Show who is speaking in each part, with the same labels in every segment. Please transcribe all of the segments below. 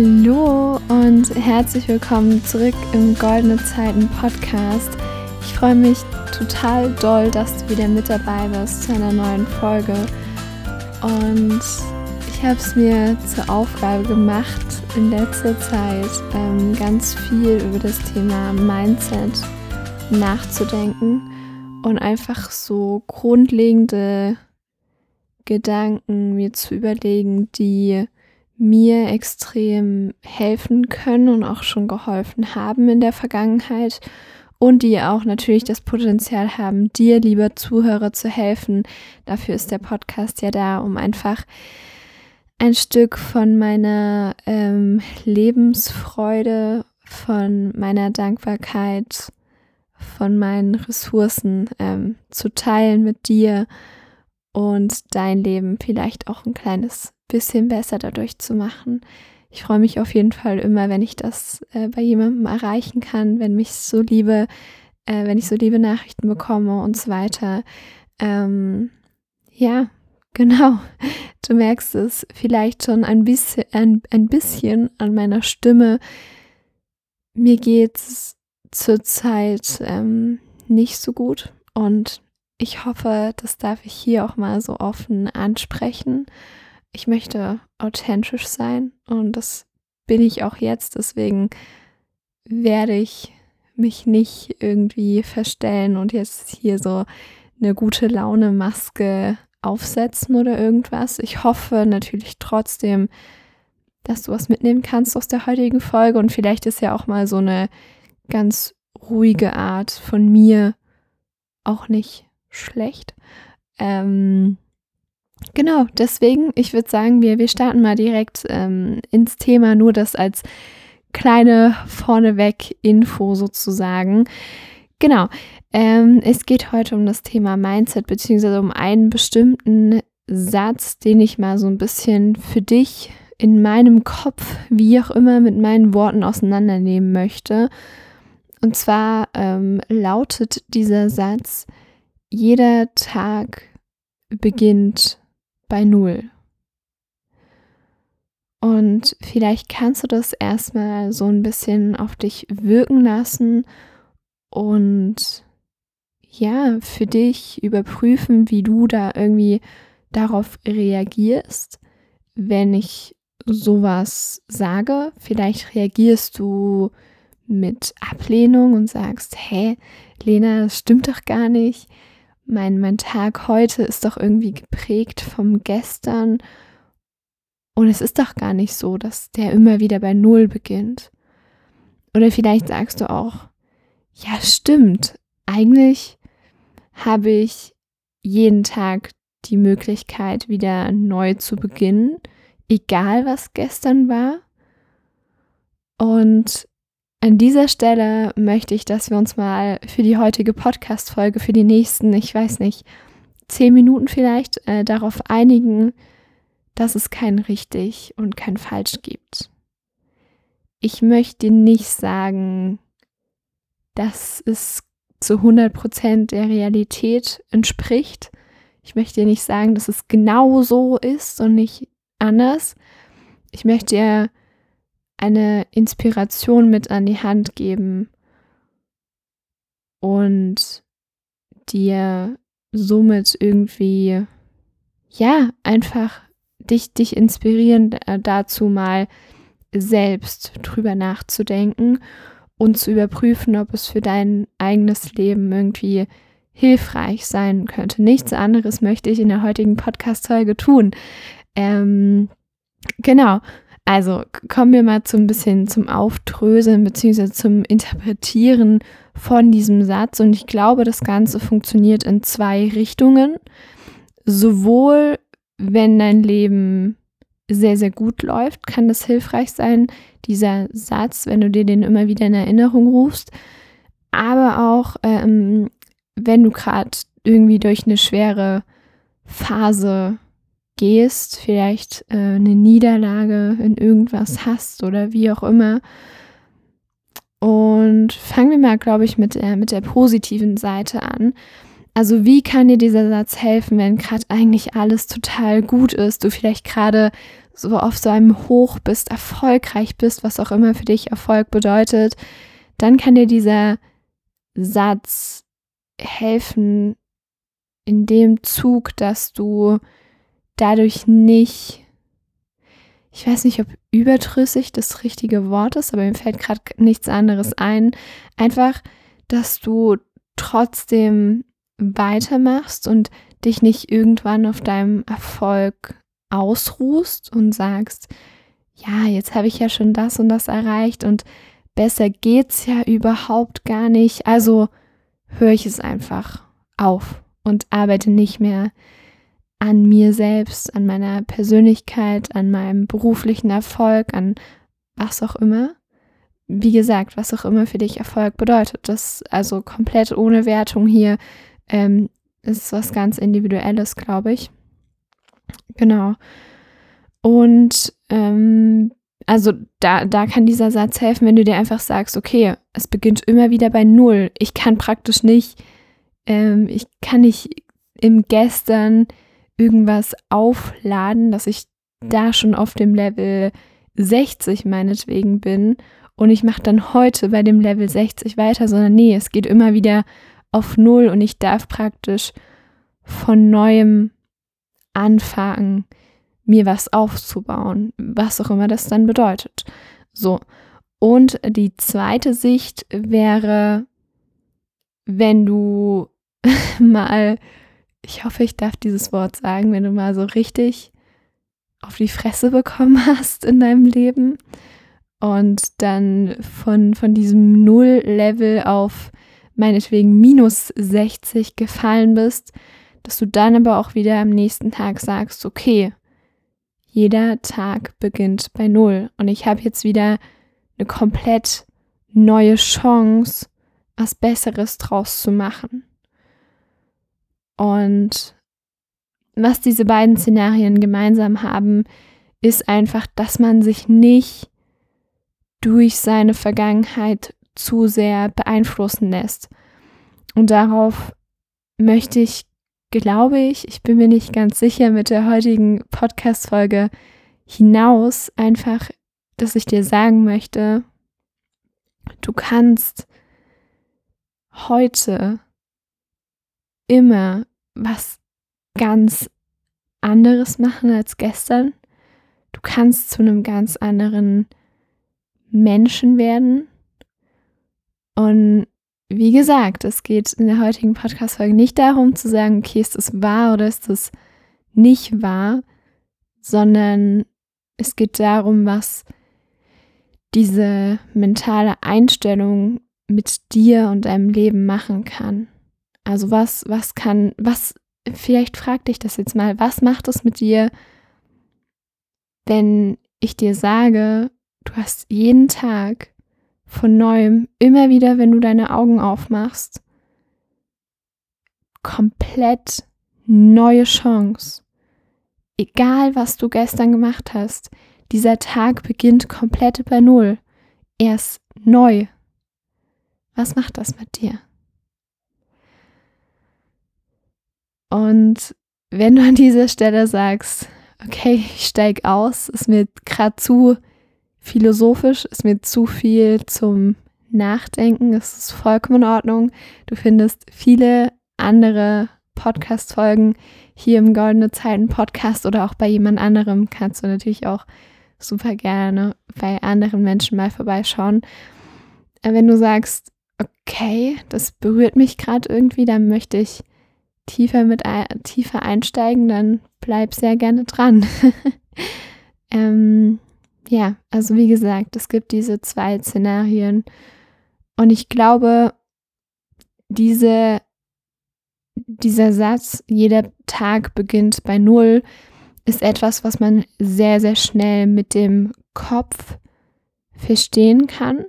Speaker 1: Hallo und herzlich willkommen zurück im Goldene Zeiten Podcast. Ich freue mich total doll, dass du wieder mit dabei bist zu einer neuen Folge. Und ich habe es mir zur Aufgabe gemacht, in letzter Zeit ähm, ganz viel über das Thema Mindset nachzudenken und einfach so grundlegende Gedanken mir zu überlegen, die mir extrem helfen können und auch schon geholfen haben in der Vergangenheit und die auch natürlich das Potenzial haben, dir, lieber Zuhörer, zu helfen. Dafür ist der Podcast ja da, um einfach ein Stück von meiner ähm, Lebensfreude, von meiner Dankbarkeit, von meinen Ressourcen ähm, zu teilen mit dir und dein Leben vielleicht auch ein kleines bisschen besser dadurch zu machen. Ich freue mich auf jeden Fall immer, wenn ich das äh, bei jemandem erreichen kann, wenn mich so liebe, äh, wenn ich so liebe Nachrichten bekomme und so weiter. Ähm, ja, genau. Du merkst es vielleicht schon ein bisschen, ein, ein bisschen an meiner Stimme. Mir geht es zurzeit ähm, nicht so gut und ich hoffe, das darf ich hier auch mal so offen ansprechen ich möchte authentisch sein und das bin ich auch jetzt. Deswegen werde ich mich nicht irgendwie verstellen und jetzt hier so eine gute Laune Maske aufsetzen oder irgendwas. Ich hoffe natürlich trotzdem, dass du was mitnehmen kannst aus der heutigen Folge und vielleicht ist ja auch mal so eine ganz ruhige Art von mir auch nicht schlecht. Ähm, Genau, deswegen, ich würde sagen, wir, wir starten mal direkt ähm, ins Thema, nur das als kleine vorneweg Info sozusagen. Genau, ähm, es geht heute um das Thema Mindset, beziehungsweise um einen bestimmten Satz, den ich mal so ein bisschen für dich in meinem Kopf, wie auch immer, mit meinen Worten auseinandernehmen möchte. Und zwar ähm, lautet dieser Satz, jeder Tag beginnt bei Null. Und vielleicht kannst du das erstmal so ein bisschen auf dich wirken lassen und ja, für dich überprüfen, wie du da irgendwie darauf reagierst, wenn ich sowas sage. Vielleicht reagierst du mit Ablehnung und sagst, hä, Lena, das stimmt doch gar nicht mein, mein Tag heute ist doch irgendwie geprägt vom Gestern. Und es ist doch gar nicht so, dass der immer wieder bei Null beginnt. Oder vielleicht sagst du auch, ja stimmt, eigentlich habe ich jeden Tag die Möglichkeit, wieder neu zu beginnen, egal was gestern war. Und an dieser Stelle möchte ich, dass wir uns mal für die heutige Podcast-Folge, für die nächsten, ich weiß nicht, zehn Minuten vielleicht, äh, darauf einigen, dass es kein richtig und kein falsch gibt. Ich möchte nicht sagen, dass es zu 100 Prozent der Realität entspricht. Ich möchte dir nicht sagen, dass es genau so ist und nicht anders. Ich möchte dir eine Inspiration mit an die Hand geben und dir somit irgendwie, ja, einfach dich, dich inspirieren äh, dazu mal selbst drüber nachzudenken und zu überprüfen, ob es für dein eigenes Leben irgendwie hilfreich sein könnte. Nichts anderes möchte ich in der heutigen Podcast-Folge tun. Ähm, genau. Also kommen wir mal zum bisschen zum Auftröseln bzw. zum Interpretieren von diesem Satz. Und ich glaube, das Ganze funktioniert in zwei Richtungen. Sowohl wenn dein Leben sehr, sehr gut läuft, kann das hilfreich sein, dieser Satz, wenn du dir den immer wieder in Erinnerung rufst. Aber auch, ähm, wenn du gerade irgendwie durch eine schwere Phase gehst, vielleicht äh, eine Niederlage in irgendwas hast oder wie auch immer. Und fangen wir mal, glaube ich, mit der, mit der positiven Seite an. Also wie kann dir dieser Satz helfen, wenn gerade eigentlich alles total gut ist, du vielleicht gerade so auf so einem Hoch bist, erfolgreich bist, was auch immer für dich Erfolg bedeutet, dann kann dir dieser Satz helfen in dem Zug, dass du dadurch nicht, ich weiß nicht, ob überdrüssig das richtige Wort ist, aber mir fällt gerade nichts anderes ein, einfach, dass du trotzdem weitermachst und dich nicht irgendwann auf deinem Erfolg ausruhst und sagst, ja, jetzt habe ich ja schon das und das erreicht und besser geht's ja überhaupt gar nicht. Also höre ich es einfach auf und arbeite nicht mehr an mir selbst, an meiner Persönlichkeit, an meinem beruflichen Erfolg, an was auch immer. Wie gesagt, was auch immer für dich Erfolg bedeutet. Das also komplett ohne Wertung hier ähm, ist was ganz Individuelles, glaube ich. Genau. Und ähm, also da, da kann dieser Satz helfen, wenn du dir einfach sagst, okay, es beginnt immer wieder bei Null. Ich kann praktisch nicht, ähm, ich kann nicht im Gestern irgendwas aufladen, dass ich da schon auf dem Level 60 meinetwegen bin und ich mache dann heute bei dem Level 60 weiter, sondern nee, es geht immer wieder auf Null und ich darf praktisch von neuem anfangen, mir was aufzubauen, was auch immer das dann bedeutet. So. Und die zweite Sicht wäre, wenn du mal, ich hoffe, ich darf dieses Wort sagen, wenn du mal so richtig auf die Fresse bekommen hast in deinem Leben und dann von, von diesem Null-Level auf meinetwegen minus 60 gefallen bist, dass du dann aber auch wieder am nächsten Tag sagst, okay, jeder Tag beginnt bei Null und ich habe jetzt wieder eine komplett neue Chance, was Besseres draus zu machen. Und was diese beiden Szenarien gemeinsam haben, ist einfach, dass man sich nicht durch seine Vergangenheit zu sehr beeinflussen lässt. Und darauf möchte ich, glaube ich, ich bin mir nicht ganz sicher mit der heutigen Podcast-Folge hinaus, einfach, dass ich dir sagen möchte, du kannst heute immer was ganz anderes machen als gestern. Du kannst zu einem ganz anderen Menschen werden. Und wie gesagt, es geht in der heutigen Podcast-Folge nicht darum zu sagen, okay, ist das wahr oder ist das nicht wahr, sondern es geht darum, was diese mentale Einstellung mit dir und deinem Leben machen kann. Also was, was kann, was, vielleicht frag dich das jetzt mal, was macht es mit dir, wenn ich dir sage, du hast jeden Tag von neuem, immer wieder, wenn du deine Augen aufmachst, komplett neue Chance. Egal, was du gestern gemacht hast, dieser Tag beginnt komplett bei Null. Er ist neu. Was macht das mit dir? Und wenn du an dieser Stelle sagst, okay, ich steige aus, ist mir gerade zu philosophisch, ist mir zu viel zum Nachdenken. Es ist vollkommen in Ordnung. Du findest viele andere Podcast-Folgen hier im Goldene Zeiten Podcast oder auch bei jemand anderem. Kannst du natürlich auch super gerne bei anderen Menschen mal vorbeischauen. Äh, wenn du sagst, okay, das berührt mich gerade irgendwie, dann möchte ich tiefer mit tiefer einsteigen, dann bleib sehr gerne dran. ähm, ja, also wie gesagt, es gibt diese zwei Szenarien. Und ich glaube, diese, dieser Satz, jeder Tag beginnt bei Null, ist etwas, was man sehr, sehr schnell mit dem Kopf verstehen kann,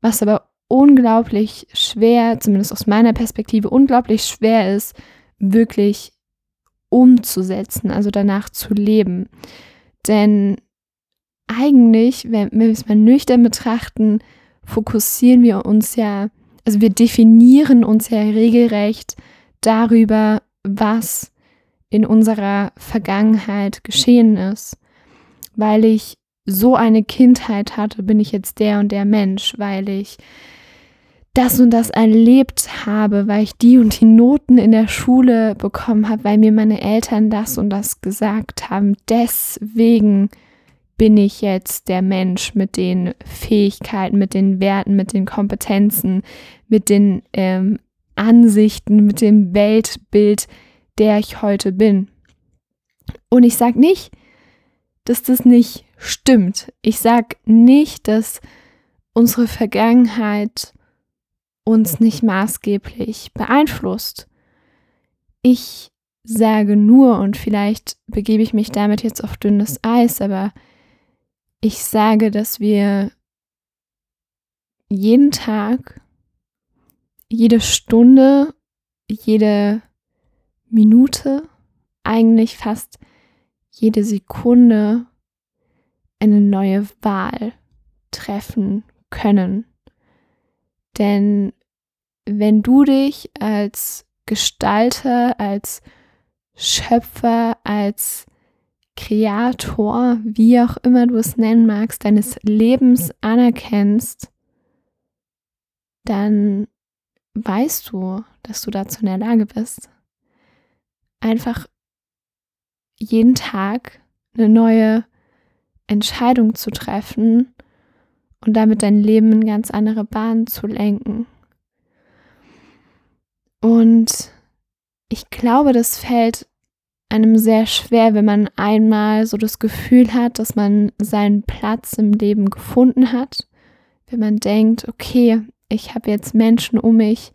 Speaker 1: was aber unglaublich schwer, zumindest aus meiner Perspektive, unglaublich schwer ist, wirklich umzusetzen, also danach zu leben. Denn eigentlich, wenn, wir es mal nüchtern betrachten, fokussieren wir uns ja, also wir definieren uns ja regelrecht darüber, was in unserer Vergangenheit geschehen ist. Weil ich so eine Kindheit hatte, bin ich jetzt der und der Mensch, weil ich das und das erlebt habe, weil ich die und die Noten in der Schule bekommen habe, weil mir meine Eltern das und das gesagt haben. Deswegen bin ich jetzt der Mensch mit den Fähigkeiten, mit den Werten, mit den Kompetenzen, mit den ähm, Ansichten, mit dem Weltbild, der ich heute bin. Und ich sage nicht, dass das nicht stimmt. Ich sage nicht, dass unsere Vergangenheit uns nicht maßgeblich beeinflusst. Ich sage nur, und vielleicht begebe ich mich damit jetzt auf dünnes Eis, aber ich sage, dass wir jeden Tag, jede Stunde, jede Minute, eigentlich fast jede Sekunde eine neue Wahl treffen können. Denn wenn du dich als Gestalter, als Schöpfer, als Kreator, wie auch immer du es nennen magst, deines Lebens anerkennst, dann weißt du, dass du dazu in der Lage bist. Einfach jeden Tag eine neue Entscheidung zu treffen und damit dein Leben in ganz andere Bahnen zu lenken. Und ich glaube, das fällt einem sehr schwer, wenn man einmal so das Gefühl hat, dass man seinen Platz im Leben gefunden hat. Wenn man denkt, okay, ich habe jetzt Menschen um mich,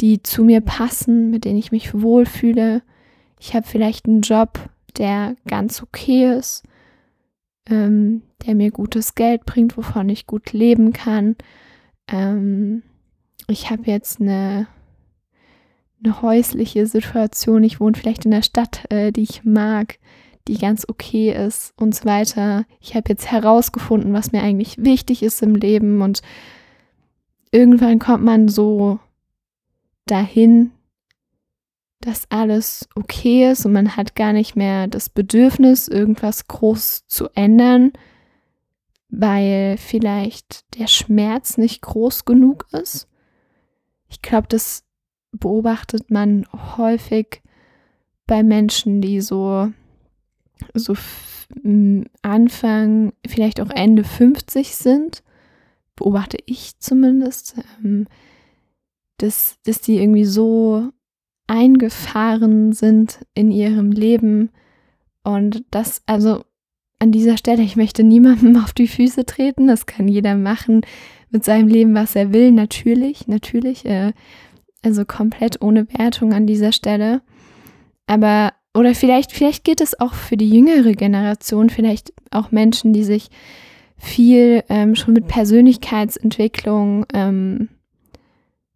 Speaker 1: die zu mir passen, mit denen ich mich wohlfühle. Ich habe vielleicht einen Job, der ganz okay ist, ähm, der mir gutes Geld bringt, wovon ich gut leben kann. Ähm, ich habe jetzt eine eine häusliche Situation, ich wohne vielleicht in der Stadt, äh, die ich mag, die ganz okay ist und so weiter. Ich habe jetzt herausgefunden, was mir eigentlich wichtig ist im Leben und irgendwann kommt man so dahin, dass alles okay ist und man hat gar nicht mehr das Bedürfnis, irgendwas groß zu ändern, weil vielleicht der Schmerz nicht groß genug ist. Ich glaube, das beobachtet man häufig bei Menschen, die so, so Anfang, vielleicht auch Ende 50 sind, beobachte ich zumindest, ähm, dass, dass die irgendwie so eingefahren sind in ihrem Leben und das, also an dieser Stelle, ich möchte niemandem auf die Füße treten, das kann jeder machen mit seinem Leben, was er will, natürlich, natürlich. Äh, also komplett ohne Wertung an dieser Stelle. Aber, oder vielleicht, vielleicht geht es auch für die jüngere Generation, vielleicht auch Menschen, die sich viel ähm, schon mit Persönlichkeitsentwicklung ähm,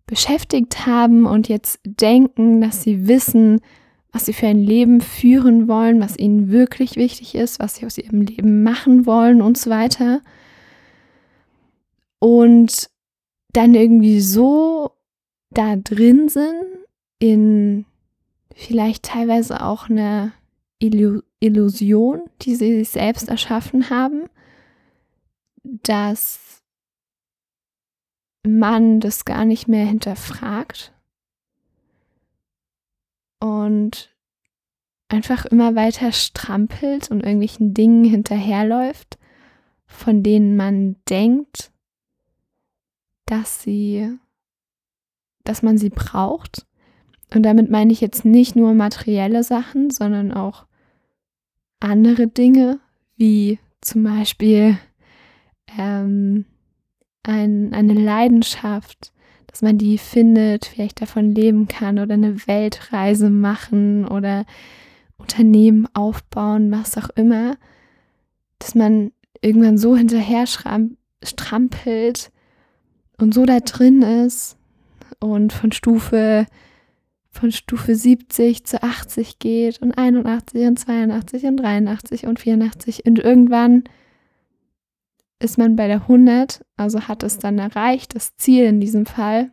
Speaker 1: beschäftigt haben und jetzt denken, dass sie wissen, was sie für ein Leben führen wollen, was ihnen wirklich wichtig ist, was sie aus ihrem Leben machen wollen und so weiter. Und dann irgendwie so da drin sind, in vielleicht teilweise auch eine Illusion, die sie sich selbst erschaffen haben, dass man das gar nicht mehr hinterfragt und einfach immer weiter strampelt und irgendwelchen Dingen hinterherläuft, von denen man denkt, dass sie dass man sie braucht. Und damit meine ich jetzt nicht nur materielle Sachen, sondern auch andere Dinge, wie zum Beispiel ähm, ein, eine Leidenschaft, dass man die findet, vielleicht davon leben kann oder eine Weltreise machen oder Unternehmen aufbauen, was auch immer, dass man irgendwann so hinterher strampelt und so da drin ist, und von Stufe von Stufe 70 zu 80 geht und 81 und 82 und 83 und 84 und irgendwann ist man bei der 100, also hat es dann erreicht, das Ziel in diesem Fall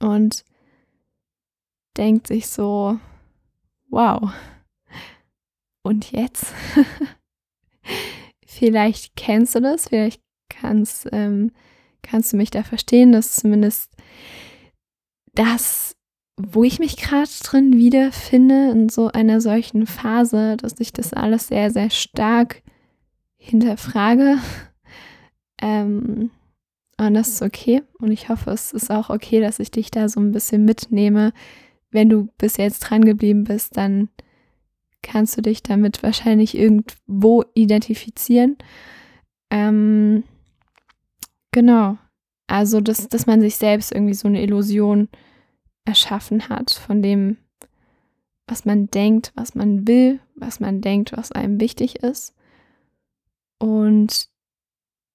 Speaker 1: und denkt sich so, wow, und jetzt? vielleicht kennst du das, vielleicht kannst, ähm, kannst du mich da verstehen, dass zumindest das, wo ich mich gerade drin wiederfinde, in so einer solchen Phase, dass ich das alles sehr, sehr stark hinterfrage. Ähm, und das ist okay. Und ich hoffe, es ist auch okay, dass ich dich da so ein bisschen mitnehme. Wenn du bis jetzt dran geblieben bist, dann kannst du dich damit wahrscheinlich irgendwo identifizieren. Ähm, genau. Also, dass, dass man sich selbst irgendwie so eine Illusion erschaffen hat von dem, was man denkt, was man will, was man denkt, was einem wichtig ist. Und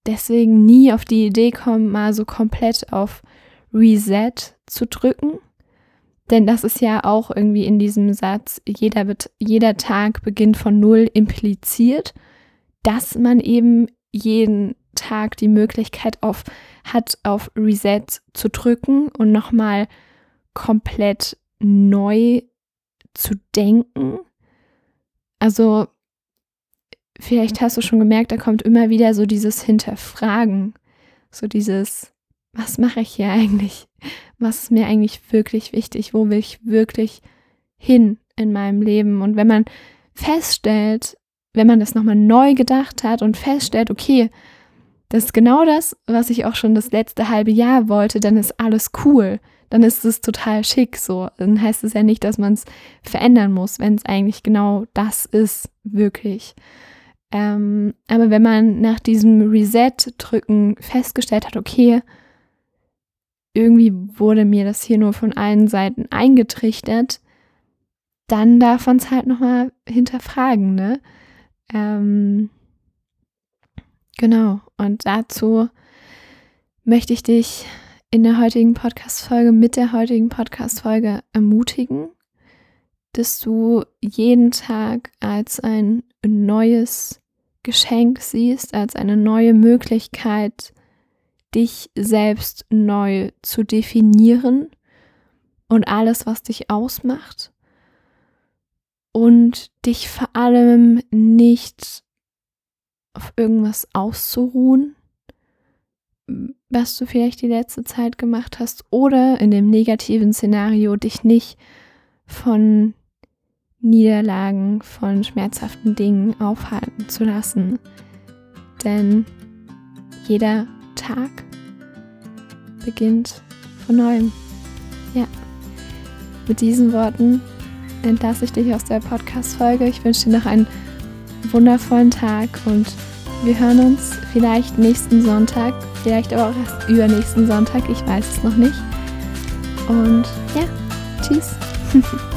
Speaker 1: deswegen nie auf die Idee kommen, mal so komplett auf Reset zu drücken. Denn das ist ja auch irgendwie in diesem Satz, jeder, jeder Tag beginnt von Null impliziert, dass man eben jeden Tag die Möglichkeit auf, hat, auf Reset zu drücken und nochmal komplett neu zu denken. Also vielleicht hast du schon gemerkt, da kommt immer wieder so dieses Hinterfragen, so dieses, was mache ich hier eigentlich? Was ist mir eigentlich wirklich wichtig? Wo will ich wirklich hin in meinem Leben? Und wenn man feststellt, wenn man das nochmal neu gedacht hat und feststellt, okay, das ist genau das, was ich auch schon das letzte halbe Jahr wollte, dann ist alles cool. Dann ist es total schick so. Dann heißt es ja nicht, dass man es verändern muss, wenn es eigentlich genau das ist, wirklich. Ähm, aber wenn man nach diesem Reset-Drücken festgestellt hat, okay, irgendwie wurde mir das hier nur von allen Seiten eingetrichtert, dann darf man es halt nochmal hinterfragen, ne? Ähm, genau, und dazu möchte ich dich in der heutigen Podcast-Folge, mit der heutigen Podcast-Folge ermutigen, dass du jeden Tag als ein neues Geschenk siehst, als eine neue Möglichkeit, dich selbst neu zu definieren und alles, was dich ausmacht. Und dich vor allem nicht auf irgendwas auszuruhen, was du vielleicht die letzte Zeit gemacht hast, oder in dem negativen Szenario dich nicht von Niederlagen, von schmerzhaften Dingen aufhalten zu lassen. Denn jeder Tag beginnt von neuem. Ja, mit diesen Worten entlasse ich dich aus der Podcast-Folge. Ich wünsche dir noch einen wundervollen Tag und wir hören uns vielleicht nächsten Sonntag, vielleicht aber auch erst übernächsten Sonntag, ich weiß es noch nicht. Und ja, tschüss.